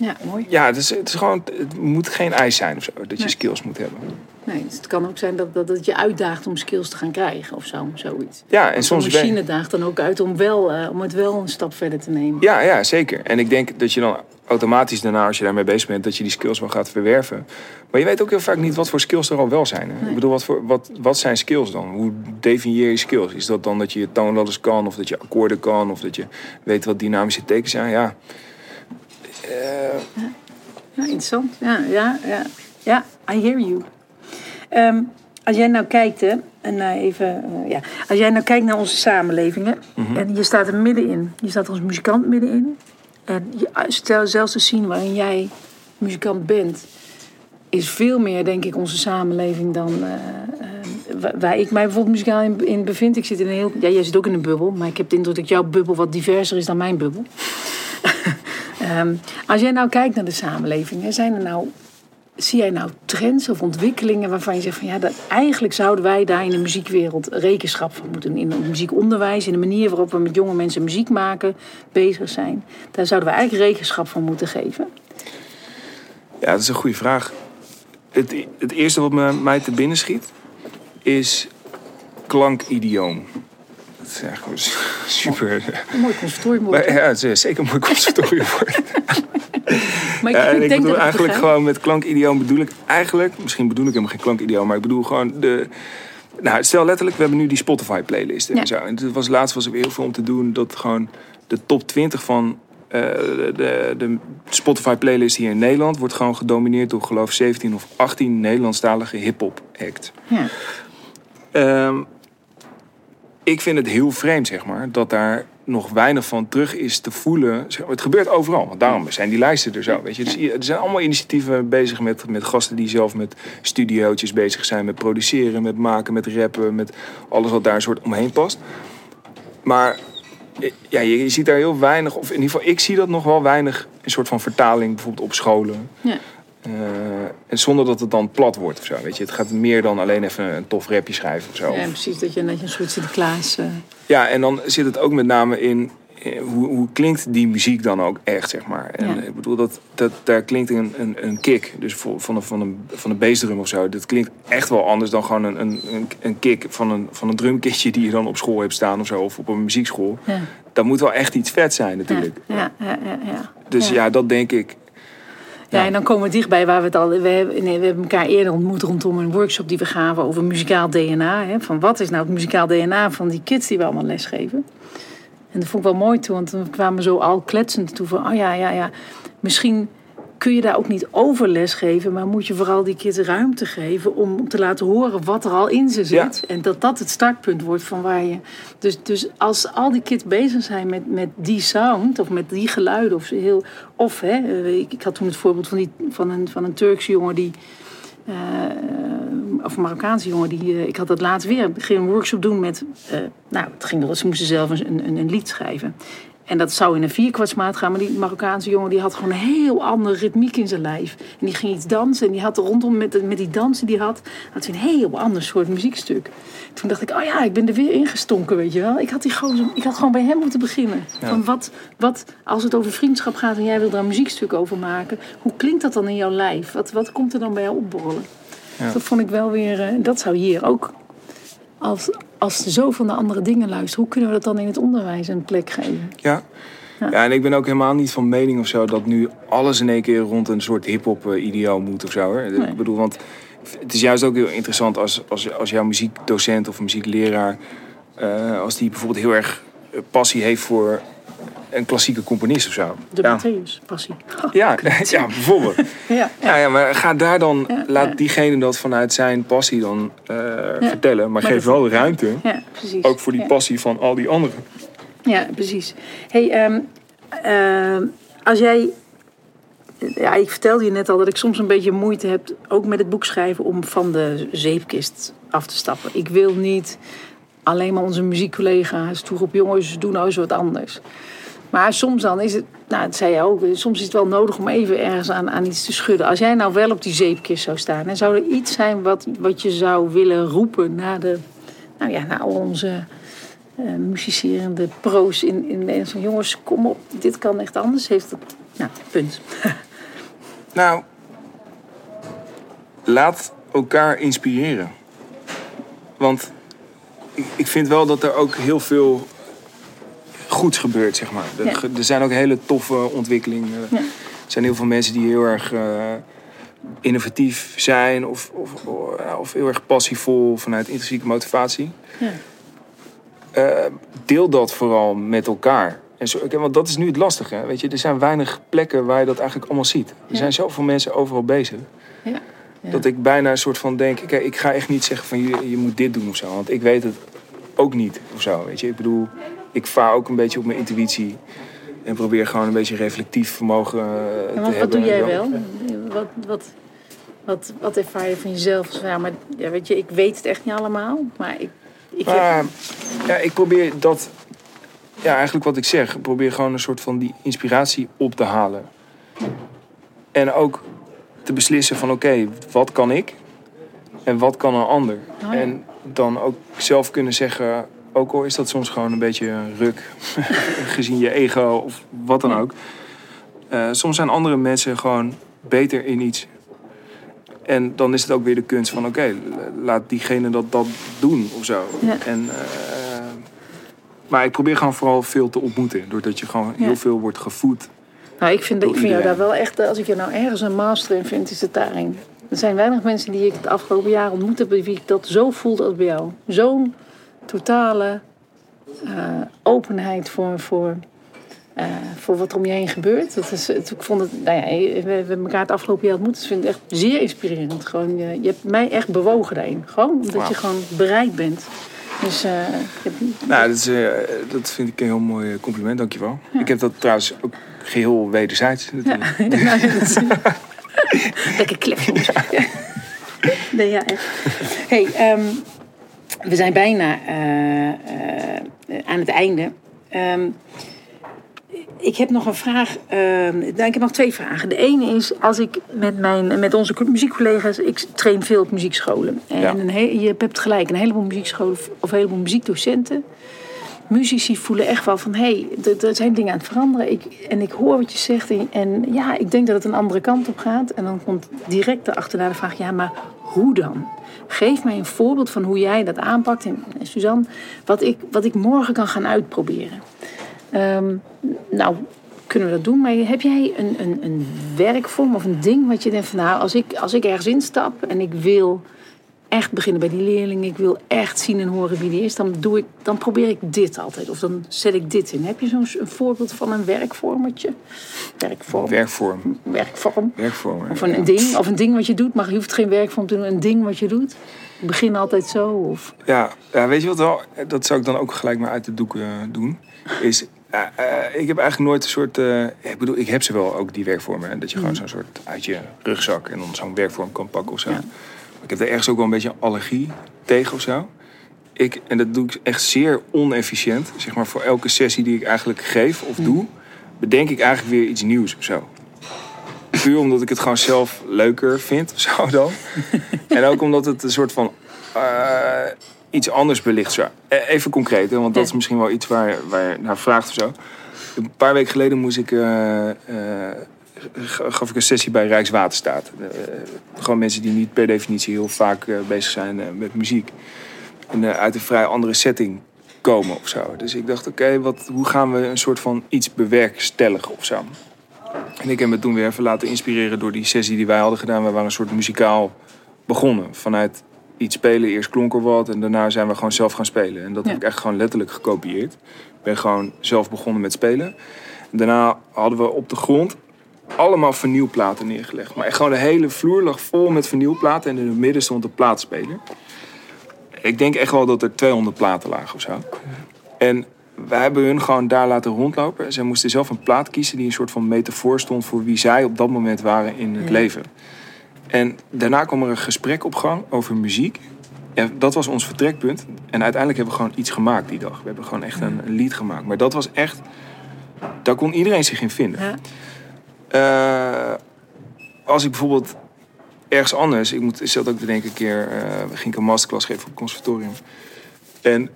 Ja, mooi. Ja, het, is, het, is gewoon, het moet geen eis zijn of zo, dat je Nee. skills moet hebben. Nee, dus het kan ook zijn dat, dat het je uitdaagt om skills te gaan krijgen of zo, zoiets. Ja, en Want soms de ben- machine daagt dan ook uit om, wel, eh, om het wel een stap verder te nemen. Ja, ja, zeker. En ik denk dat je dan automatisch daarna, als je daarmee bezig bent, dat je die skills wel gaat verwerven. Maar je weet ook heel vaak niet wat voor skills er al wel zijn. Hè? Ik bedoel, wat, voor, wat, wat zijn skills dan? Hoe definieer je skills? Is dat dan dat je toonladders kan, of dat je akkoorden kan, of dat je weet wat dynamische tekens zijn? Ja. Eh, Ja, interessant. Ja, ja, ja. Ja, I hear you. Ehm, als jij nou kijkt, hè, en eh, even, eh, ja. Als jij nou kijkt naar onze samenlevingen, en je staat er middenin. Je staat als muzikant middenin. En je, stel zelfs de scene waarin jij muzikant bent, is veel meer, denk ik, onze samenleving dan wa- waar ik mij bijvoorbeeld muzikaal in, in bevind. Ik zit in een heel, ja, jij zit ook in een bubbel, maar ik heb de indruk dat jouw bubbel wat diverser is dan mijn bubbel. (laughs) Ehm, als jij nou kijkt naar de samenleving, zijn er nou, zie jij nou trends of ontwikkelingen waarvan je zegt van ja, dat, eigenlijk zouden wij daar in de muziekwereld rekenschap van moeten. In het muziekonderwijs, in de manier waarop we met jonge mensen muziek maken, bezig zijn. Daar zouden we eigenlijk rekenschap van moeten geven. ja, dat is een goede vraag. Het, het eerste wat me, mij te binnen schiet, is klankidioom. Eigenlijk gewoon super... Een mooi conservatorium Maar, ja, het is zeker een mooi conservatorium. (laughs) Maar ik, Ja, en ik ik denk bedoel dat eigenlijk gewoon met klankidioom bedoel ik eigenlijk, misschien bedoel ik helemaal geen klankidioom, maar ik bedoel gewoon de. Nou, stel letterlijk, we hebben nu die Spotify playlist Ja. en zo. En het was laatst was er weer heel veel om te doen dat gewoon de top 20 van eh, de, de, de Spotify playlist hier in Nederland wordt gewoon gedomineerd door geloof ik 17 of 18 Nederlandstalige hip-hop acts. Ja. Ehm, ik vind het heel vreemd, zeg maar, dat daar nog weinig van terug is te voelen. Het gebeurt overal, want daarom zijn die lijsten er zo. Weet je. Dus er zijn allemaal initiatieven bezig met, met gasten die zelf met studiootjes bezig zijn, met produceren, met maken, met rappen, met alles wat daar een soort omheen past. Maar ja, je, je ziet daar heel weinig, of in ieder geval, ik zie dat nog wel weinig, een soort van vertaling, bijvoorbeeld op scholen. Ja. Eh, en zonder dat het dan plat wordt of zo. Weet je. Het gaat meer dan alleen even een tof rapje schrijven of zo. ja, precies. Dat je, je een soort Sinterklaas... eh, Ja, en dan zit het ook met name in eh, hoe, hoe klinkt die muziek dan ook echt, zeg maar. En Ja. ik bedoel, dat, dat, daar klinkt een, een, een kick, dus van een, van een, van een bassdrum of zo. Dat klinkt echt wel anders dan gewoon een, een, een- kick van een, van een drumkitje die je dan op school hebt staan of zo. Of op een muziekschool. ja. Dat moet wel echt iets vet zijn natuurlijk. ja, ja, ja, ja. Dus ja. dat denk ik. Ja, en dan komen we dichtbij waar we het al. We hebben, nee, we hebben elkaar eerder ontmoet rondom een workshop die we gaven over muzikaal DNA. Hè, van wat is nou het muzikaal DNA van die kids die we allemaal lesgeven? En dat vond ik wel mooi toen, want we kwamen zo al kletsend toe van, oh ja, ja, ja, misschien kun je daar ook niet over lesgeven, maar moet je vooral die kids ruimte geven om te laten horen wat er al in ze zit. En dat dat het startpunt wordt van waar je. Dus, dus als al die kids bezig zijn met, met die sound of met die geluiden, of, ze heel, of hè, eh, ik, ik had toen het voorbeeld van, die, van, een, van een Turkse jongen die. eh, of een Marokkaanse jongen, die, eh, ik had dat laatst weer, ik ging een workshop doen met, nou, het ging erom, ze moesten zelf een, een, een lied schrijven. En dat zou in een vierkwartsmaat gaan, maar die Marokkaanse jongen die had gewoon een heel andere ritmiek in zijn lijf. En die ging iets dansen en die had rondom met, met die dansen die had, had hij een heel ander soort muziekstuk. Toen dacht ik, oh ja, ik ben er weer ingestonken, weet je wel. Ik had, die gozer, ik had gewoon bij hem moeten beginnen. Van wat, wat, als het over vriendschap gaat en jij wil daar een muziekstuk over maken, hoe klinkt dat dan in jouw lijf? Wat, wat komt er dan bij jou opborrelen? Ja. Dat vond ik wel weer, eh, dat zou hier ook, als, als er zoveel naar andere dingen luisteren, hoe kunnen we dat dan in het onderwijs een plek geven? Ja. Ja, en ik ben ook helemaal niet van mening of zo dat nu alles in één keer rond een soort hip-hop eh, ideaal moet of zo. Nee. Ik bedoel, want het is juist ook heel interessant als, als, als jouw muziekdocent of muziekleraar, eh, als die bijvoorbeeld heel erg eh, passie heeft voor een klassieke componist of zo. De ja. Matthäus, passie. (laughs) (laughs) (laughs) Ja, ja, bijvoorbeeld. Ja, Ja, ja, maar ga daar dan, laat diegene dat vanuit zijn passie dan eh, vertellen. Maar, Maar geef wel ruimte, ja, precies. ook voor die passie van al die anderen. Ja, precies. Hey, ehm, ehm, als jij. Ja, ik vertelde je net al dat ik soms een beetje moeite heb, ook met het boek schrijven, om van de zeepkist af te stappen. Ik wil niet alleen maar onze muziekcollega's toeroepen, jongens, doe nou eens wat anders. Maar soms dan is het, nou dat zei je ook, soms is het wel nodig om even ergens aan, aan iets te schudden. Als jij nou wel op die zeepkist zou staan en zou er iets zijn wat, wat je zou willen roepen naar, de, nou ja, naar onze musicerende pro's in, in Nederland. Van jongens, kom op, dit kan echt anders. Heeft het, nou, punt. (laughs) Nou, laat elkaar inspireren. Want ik, ik vind wel dat er ook heel veel goeds gebeurt, zeg maar. Er, Ja. er zijn ook hele toffe ontwikkelingen. Ja. Er zijn heel veel mensen die heel erg eh, innovatief zijn... Of, of, of heel erg passievol vanuit intrinsieke motivatie. Ja. Eh, deel dat vooral met elkaar. En zo, want dat is nu het lastige. Weet je, er zijn weinig plekken waar je dat eigenlijk allemaal ziet. Er zijn zoveel mensen overal bezig. Dat ik bijna een soort van denk... Kijk, ik ga echt niet zeggen van je, je moet dit doen of zo. Want ik weet het ook niet of zo. Weet je? Ik bedoel, ik vaar ook een beetje op mijn intuïtie. En probeer gewoon een beetje reflectief vermogen eh, te wat, hebben. wat doe jij wel? Wat, wat, wat, wat ervaar je van jezelf? Ja, maar ja, weet je, ik weet het echt niet allemaal. Maar ik, ik heb... Maar ja, ik probeer dat... Ja, eigenlijk wat ik zeg. Ik probeer gewoon een soort van die inspiratie op te halen. En ook te beslissen van oké, wat kan ik? En wat kan een ander? Oh ja. En dan ook zelf kunnen zeggen... Ook al is dat soms gewoon een beetje een ruk. (laughs) gezien je ego of wat dan ook. Eh, soms zijn andere mensen gewoon beter in iets. En dan is het ook weer de kunst van oké, laat diegene dat, dat doen of zo. Ja. En, eh, maar ik probeer gewoon vooral veel te ontmoeten. Doordat je gewoon Ja. heel veel wordt gevoed. Nou, ik vind, ik vind jou daar wel echt, als ik je nou ergens een master in vind, is het daarin. Er zijn weinig mensen die ik het afgelopen jaar ontmoet heb, wie ik dat zo voelde als bij jou. Zo'n totale eh, openheid voor, voor, eh, voor wat er om je heen gebeurt. Dat is, het, ik vond het, nou ja, we, we hebben elkaar het afgelopen jaar ontmoet, dus ik vind het echt zeer inspirerend. Gewoon, je, je hebt mij echt bewogen daarin. Gewoon omdat je gewoon bereid bent. Dus eh, Nou, dat, is, dat vind ik een heel mooi compliment, dankjewel. Ik heb dat trouwens ook geheel wederzijds. Ja, nou, (laughs) ja, dat (laughs) Lekker klef, jongens. Nee, ja, echt. Hey, ehm, we zijn bijna eh, eh, aan het einde. Ehm, ik heb nog een vraag. nou, ik heb nog twee vragen. De ene is, als ik met, mijn, met onze muziekcollega's... Ik train veel op muziekscholen. En Ja. een je hebt gelijk, een heleboel muziekscholen... of een heleboel muziekdocenten muzici voelen echt wel van... hé, hey, er- zijn dingen aan het veranderen. Ik, en ik hoor wat je zegt. En, en ja, ik denk dat het een andere kant op gaat. En dan komt direct daarachterna de vraag... ja, maar hoe dan? Geef mij een voorbeeld van hoe jij dat aanpakt. En, Suzanne, wat ik, wat ik morgen kan gaan uitproberen. Ehm, nou, kunnen we dat doen. Maar heb jij een, een, een werkvorm of een ding wat je denkt van... nou, als ik, als ik ergens instap en ik wil echt beginnen bij die leerling. Ik wil echt zien en horen wie die is. Dan, doe ik, dan probeer ik dit altijd. Of dan zet ik dit in. Heb je zo'n voorbeeld van een werkvormetje? Werkvorm. Werkvorm. Werkvorm. Werkvorm. Of een, ding. Of een ding wat je doet. Maar je hoeft geen werkvorm te doen. Een ding wat je doet. Ik begin altijd zo. Of... Ja, ja, weet je wat wel? Dat zou ik dan ook gelijk maar uit de doek eh, doen. Is, eh, eh, ik heb eigenlijk nooit een soort... ik bedoel, ik heb ze wel ook, die werkvormen. hè, Dat je gewoon zo'n soort uit je rugzak en dan zo'n werkvorm kan pakken of zo. Ja. Ik heb er ergens ook wel een beetje een allergie tegen of zo. Ik, en dat doe ik echt zeer onefficiënt. Zeg maar voor elke sessie die ik eigenlijk geef of doe... bedenk ik eigenlijk weer iets nieuws of zo. Puur omdat ik het gewoon zelf leuker vind of zo dan. (laughs) en ook omdat het een soort van eh, iets anders belicht. Zo. E- Even concreet, hè, want dat is misschien wel iets waar, waar je naar vraagt of zo. Een paar weken geleden moest ik, eh, eh, gaf ik een sessie bij Rijkswaterstaat. Eh, gewoon mensen die niet per definitie heel vaak eh, bezig zijn eh, met muziek. En uit een vrij andere setting komen of zo. Dus ik dacht, oké, wat hoe gaan we een soort van iets bewerkstelligen of zo. En ik heb me toen weer even laten inspireren door die sessie die wij hadden gedaan. We waren een soort muzikaal begonnen. Vanuit iets spelen, eerst klonk er wat en daarna zijn we gewoon zelf gaan spelen. En dat Ja. heb ik echt gewoon letterlijk gekopieerd. Ik ben gewoon zelf begonnen met spelen. En daarna hadden we op de grond allemaal vinylplaten neergelegd. Maar echt gewoon de hele vloer lag vol met vinylplaten en in het midden stond een plaatspeler. Ik denk echt wel dat er 200 platen lagen of zo. En wij hebben hun gewoon daar laten rondlopen. Zij moesten zelf een plaat kiezen die een soort van metafoor stond voor wie zij op dat moment waren in het Ja. leven. En daarna kwam er een gesprek op gang over muziek. En dat was ons vertrekpunt. En uiteindelijk hebben we gewoon iets gemaakt die dag. We hebben gewoon echt een, lied gemaakt. Maar dat was echt. Daar kon iedereen zich in vinden. Ja. Eh, als ik bijvoorbeeld ergens anders, ik, moet, zat ook te denken een keer, eh, ging ik een masterclass geven op het conservatorium. En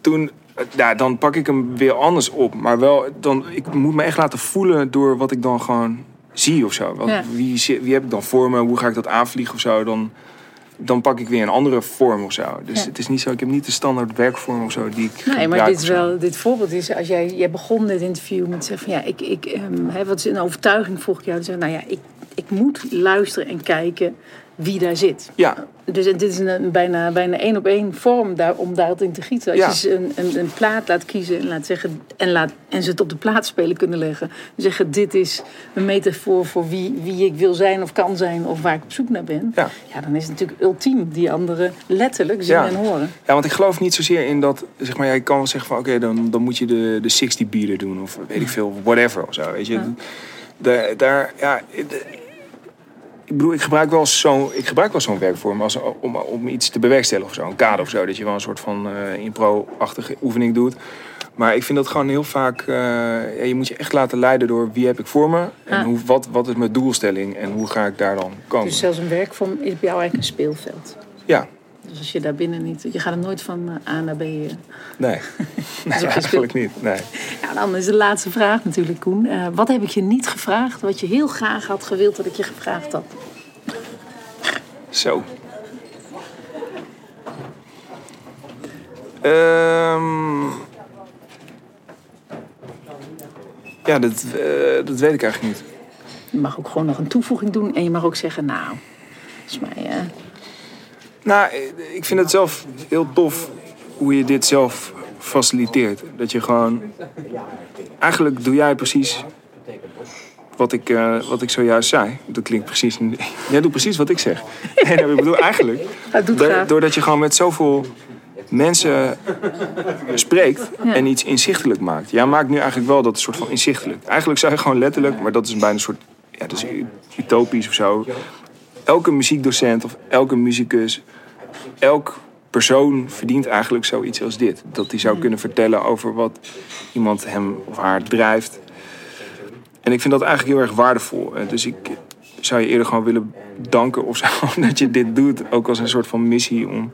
toen, eh, ja, dan pak ik hem weer anders op. Maar wel, dan, ik moet me echt laten voelen door wat ik dan gewoon zie of zo. Wat, Ja. wie, wie heb ik dan voor me? Hoe ga ik dat aanvliegen of zo? Dan, dan pak ik weer een andere vorm of zo. Dus Ja. het is niet zo, ik heb niet de standaard werkvorm of zo die ik Nee, maar dit, is wel, dit voorbeeld is, als jij, jij begon dit interview met zeggen van ja, ik, ik, ehm, hè, wat is een overtuiging vroeg ik jou te zeggen, nou ja, ik, ik moet luisteren en kijken wie daar zit. Ja, Dus dit is een, bijna, bijna één op één vorm daar, om daarop in te gieten. Als Ja. je ze een, een, een plaat laat kiezen en, laat zeggen, en, laat, en ze het op de plaatspelen kunnen leggen. En zeggen, dit is een metafoor voor wie, wie ik wil zijn of kan zijn of waar ik op zoek naar ben. Ja. Ja, dan is het natuurlijk ultiem die anderen letterlijk zien Ja. en horen. Ja, want ik geloof niet zozeer in dat, zeg maar, jij kan wel zeggen van oké, dan, dan moet je de, de 60 beater doen of weet ik veel, whatever of zo, weet je. Daar, daar, ja, de- ik bedoel, ik gebruik wel zo'n, ik gebruik wel zo'n werkvorm als, om, om iets te bewerkstelligen of zo, een kader of zo, dat je wel een soort van eh, impro-achtige oefening doet. Maar ik vind dat gewoon heel vaak, eh, ja, je moet je echt laten leiden door wie heb ik voor me en Ja. hoe, wat, wat is mijn doelstelling en hoe ga ik daar dan komen. Dus zelfs een werkvorm is bij jou eigenlijk een speelveld. Ja, Dus als je daar binnen niet... Je gaat er nooit van A naar B. nee, (laughs) nee (laughs) eigenlijk niet, nee. Ja, dan is de laatste vraag natuurlijk, Koen. Eh, wat heb ik je niet gevraagd wat je heel graag had gewild dat ik je gevraagd had? Zo. Ehm. ja, dat, eh, dat weet ik eigenlijk niet. Je mag ook gewoon nog een toevoeging doen en je mag ook zeggen, nou, volgens mij... eh, Nou, ik vind het zelf heel tof hoe je dit zelf faciliteert. Dat je gewoon... Eigenlijk doe jij precies wat ik, eh, wat ik zojuist zei. Dat klinkt precies... (laughs) Jij doet precies wat ik zeg. (laughs) Nee, nee, ik bedoel eigenlijk... Do- doordat je gewoon met zoveel mensen spreekt en iets inzichtelijk maakt. Jij maakt nu eigenlijk wel dat soort van inzichtelijk. Eigenlijk zou je gewoon letterlijk, maar dat is bijna een soort, ja, dat is utopisch of zo. Elke muziekdocent of elke muzikus, elk persoon verdient eigenlijk zoiets als dit. Dat hij zou kunnen vertellen over wat iemand hem of haar drijft. En ik vind dat eigenlijk heel erg waardevol. Eh, Dus ik zou je eerder gewoon willen danken of zo, (laughs) dat je dit doet. Ook als een soort van missie om...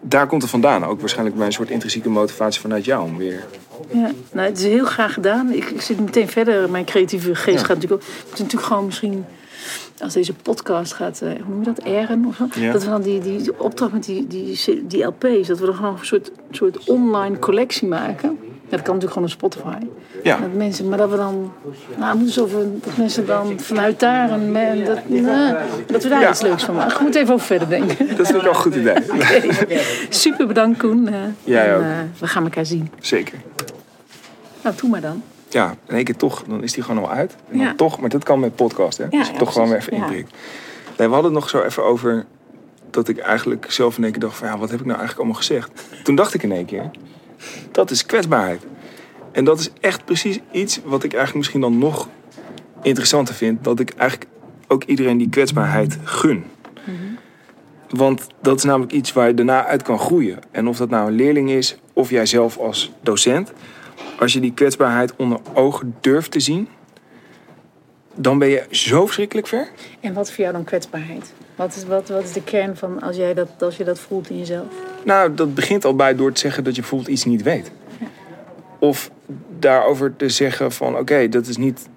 Daar komt het vandaan. Ook waarschijnlijk bij een soort intrinsieke motivatie vanuit jou om weer... Ja, nou, het is heel graag gedaan. Ik, ik zit meteen verder. Mijn creatieve geest Ja. gaat natuurlijk ook... Het is natuurlijk gewoon misschien... Als deze podcast gaat, eh, hoe noem je dat, zo? Ja. Dat we dan die, die, die opdracht met die, die, die LP's, dat we dan gewoon een soort, soort online collectie maken. Ja, dat kan natuurlijk gewoon op Spotify. Ja, Dat mensen, maar dat we dan, nou, moeten zoveel, dat mensen dan vanuit daar en dat, nou, dat we daar Ja. iets leuks van maken. Je moet even over verder denken. dat vind ik wel een goed idee. (laughs) Super bedankt, Koen. eh, en, ook. eh, we gaan elkaar zien. Zeker. Nou, doe maar dan. Ja, in één keer toch, dan is die gewoon al uit. En dan toch, maar dat kan met podcast, hè? Dus toch gewoon weer even inprikt. Nee, we hadden het nog zo even over dat ik eigenlijk zelf in één keer dacht van... Ja, wat heb ik nou eigenlijk allemaal gezegd? Toen dacht ik in één keer, dat is kwetsbaarheid. En dat is echt precies iets wat ik eigenlijk misschien dan nog interessanter vind. Dat ik eigenlijk ook iedereen die kwetsbaarheid gun. Want dat is namelijk iets waar je daarna uit kan groeien. En of dat nou een leerling is of jij zelf als docent. Als je die kwetsbaarheid onder ogen durft te zien, dan ben je zo verschrikkelijk ver. En wat is voor jou dan kwetsbaarheid? Wat is, wat, wat is de kern van als, jij dat, als je dat voelt in jezelf? Nou, dat begint al bij door te zeggen dat je bijvoorbeeld iets niet weet. Of daarover te zeggen van oké, dat is niet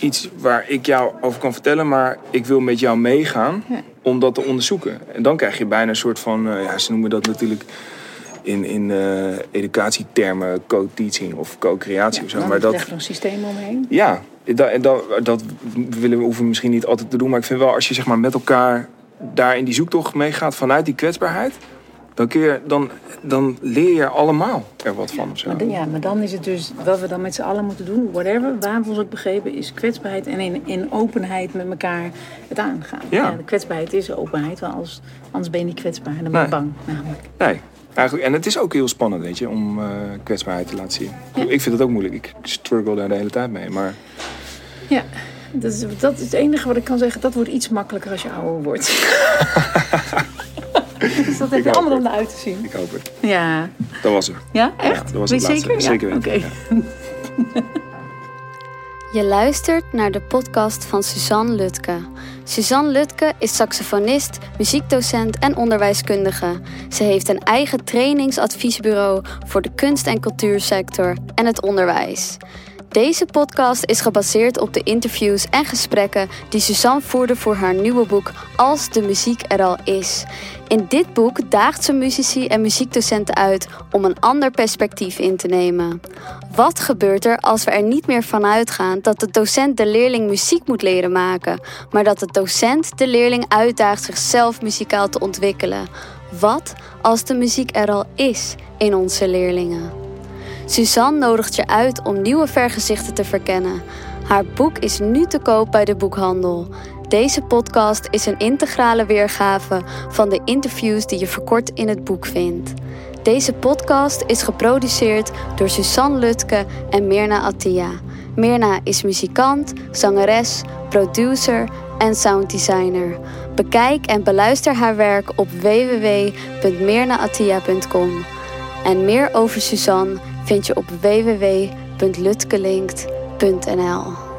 iets waar ik jou over kan vertellen, maar ik wil met jou meegaan Ja. om dat te onderzoeken. En dan krijg je bijna een soort van, eh, ja, ze noemen dat natuurlijk in, in eh, educatietermen co-teaching of co-creatie of zo. Maar dat, leg je een systeem omheen. Ja, dat, dat, dat willen we, hoeven we misschien niet altijd te doen. Maar ik vind wel, als je zeg maar, met elkaar daar in die zoektocht meegaat vanuit die kwetsbaarheid... dan, kun je, dan, dan leer je allemaal er wat van. Of zo. Maar, dan- ja, maar dan is het dus wat we dan met z'n allen moeten doen, whatever, waar we ons ook begrepen, is kwetsbaarheid en in, in openheid met elkaar het aangaan. Ja. de kwetsbaarheid is openheid, want anders ben je niet kwetsbaar en dan ben je Nee. bang. Namelijk. Nee, eigenlijk, en het is ook heel spannend, weet je, om eh, kwetsbaarheid te laten zien. Ik vind het ook moeilijk. Ik struggle daar de hele tijd mee. Maar Ja, dat is, dat is het enige wat ik kan zeggen. Dat wordt iets makkelijker als je ouder wordt. (laughs) dus dat heb je hoop allemaal om uit te zien. ik hoop het. Ja, Dat was het. ja echt? dat was Weet het laatste. zeker? Zeker weten, Oké. (laughs) Je luistert naar de podcast van Suzanne Lutke. Suzanne Lutke is saxofonist, muziekdocent en onderwijskundige. Ze heeft een eigen trainingsadviesbureau voor de kunst- en cultuursector en het onderwijs. Deze podcast is gebaseerd op de interviews en gesprekken die Suzanne voerde voor haar nieuwe boek Als de muziek er al is. In dit boek daagt ze muzici en muziekdocenten uit om een ander perspectief in te nemen. Wat gebeurt er als we er niet meer van uitgaan dat de docent de leerling muziek moet leren maken, maar dat de docent de leerling uitdaagt zichzelf muzikaal te ontwikkelen? Wat als de muziek er al is in onze leerlingen? Suzanne nodigt je uit om nieuwe vergezichten te verkennen. Haar boek is nu te koop bij de boekhandel. Deze podcast is een integrale weergave van de interviews die je verkort in het boek vindt. Deze podcast is geproduceerd door Suzanne Lutke en Mirna Attia. Mirna is muzikant, zangeres, producer en sounddesigner. Bekijk en beluister haar werk op www.mirnaattia.com. En meer over Suzanne vind je op www.lutkelinkt.nl.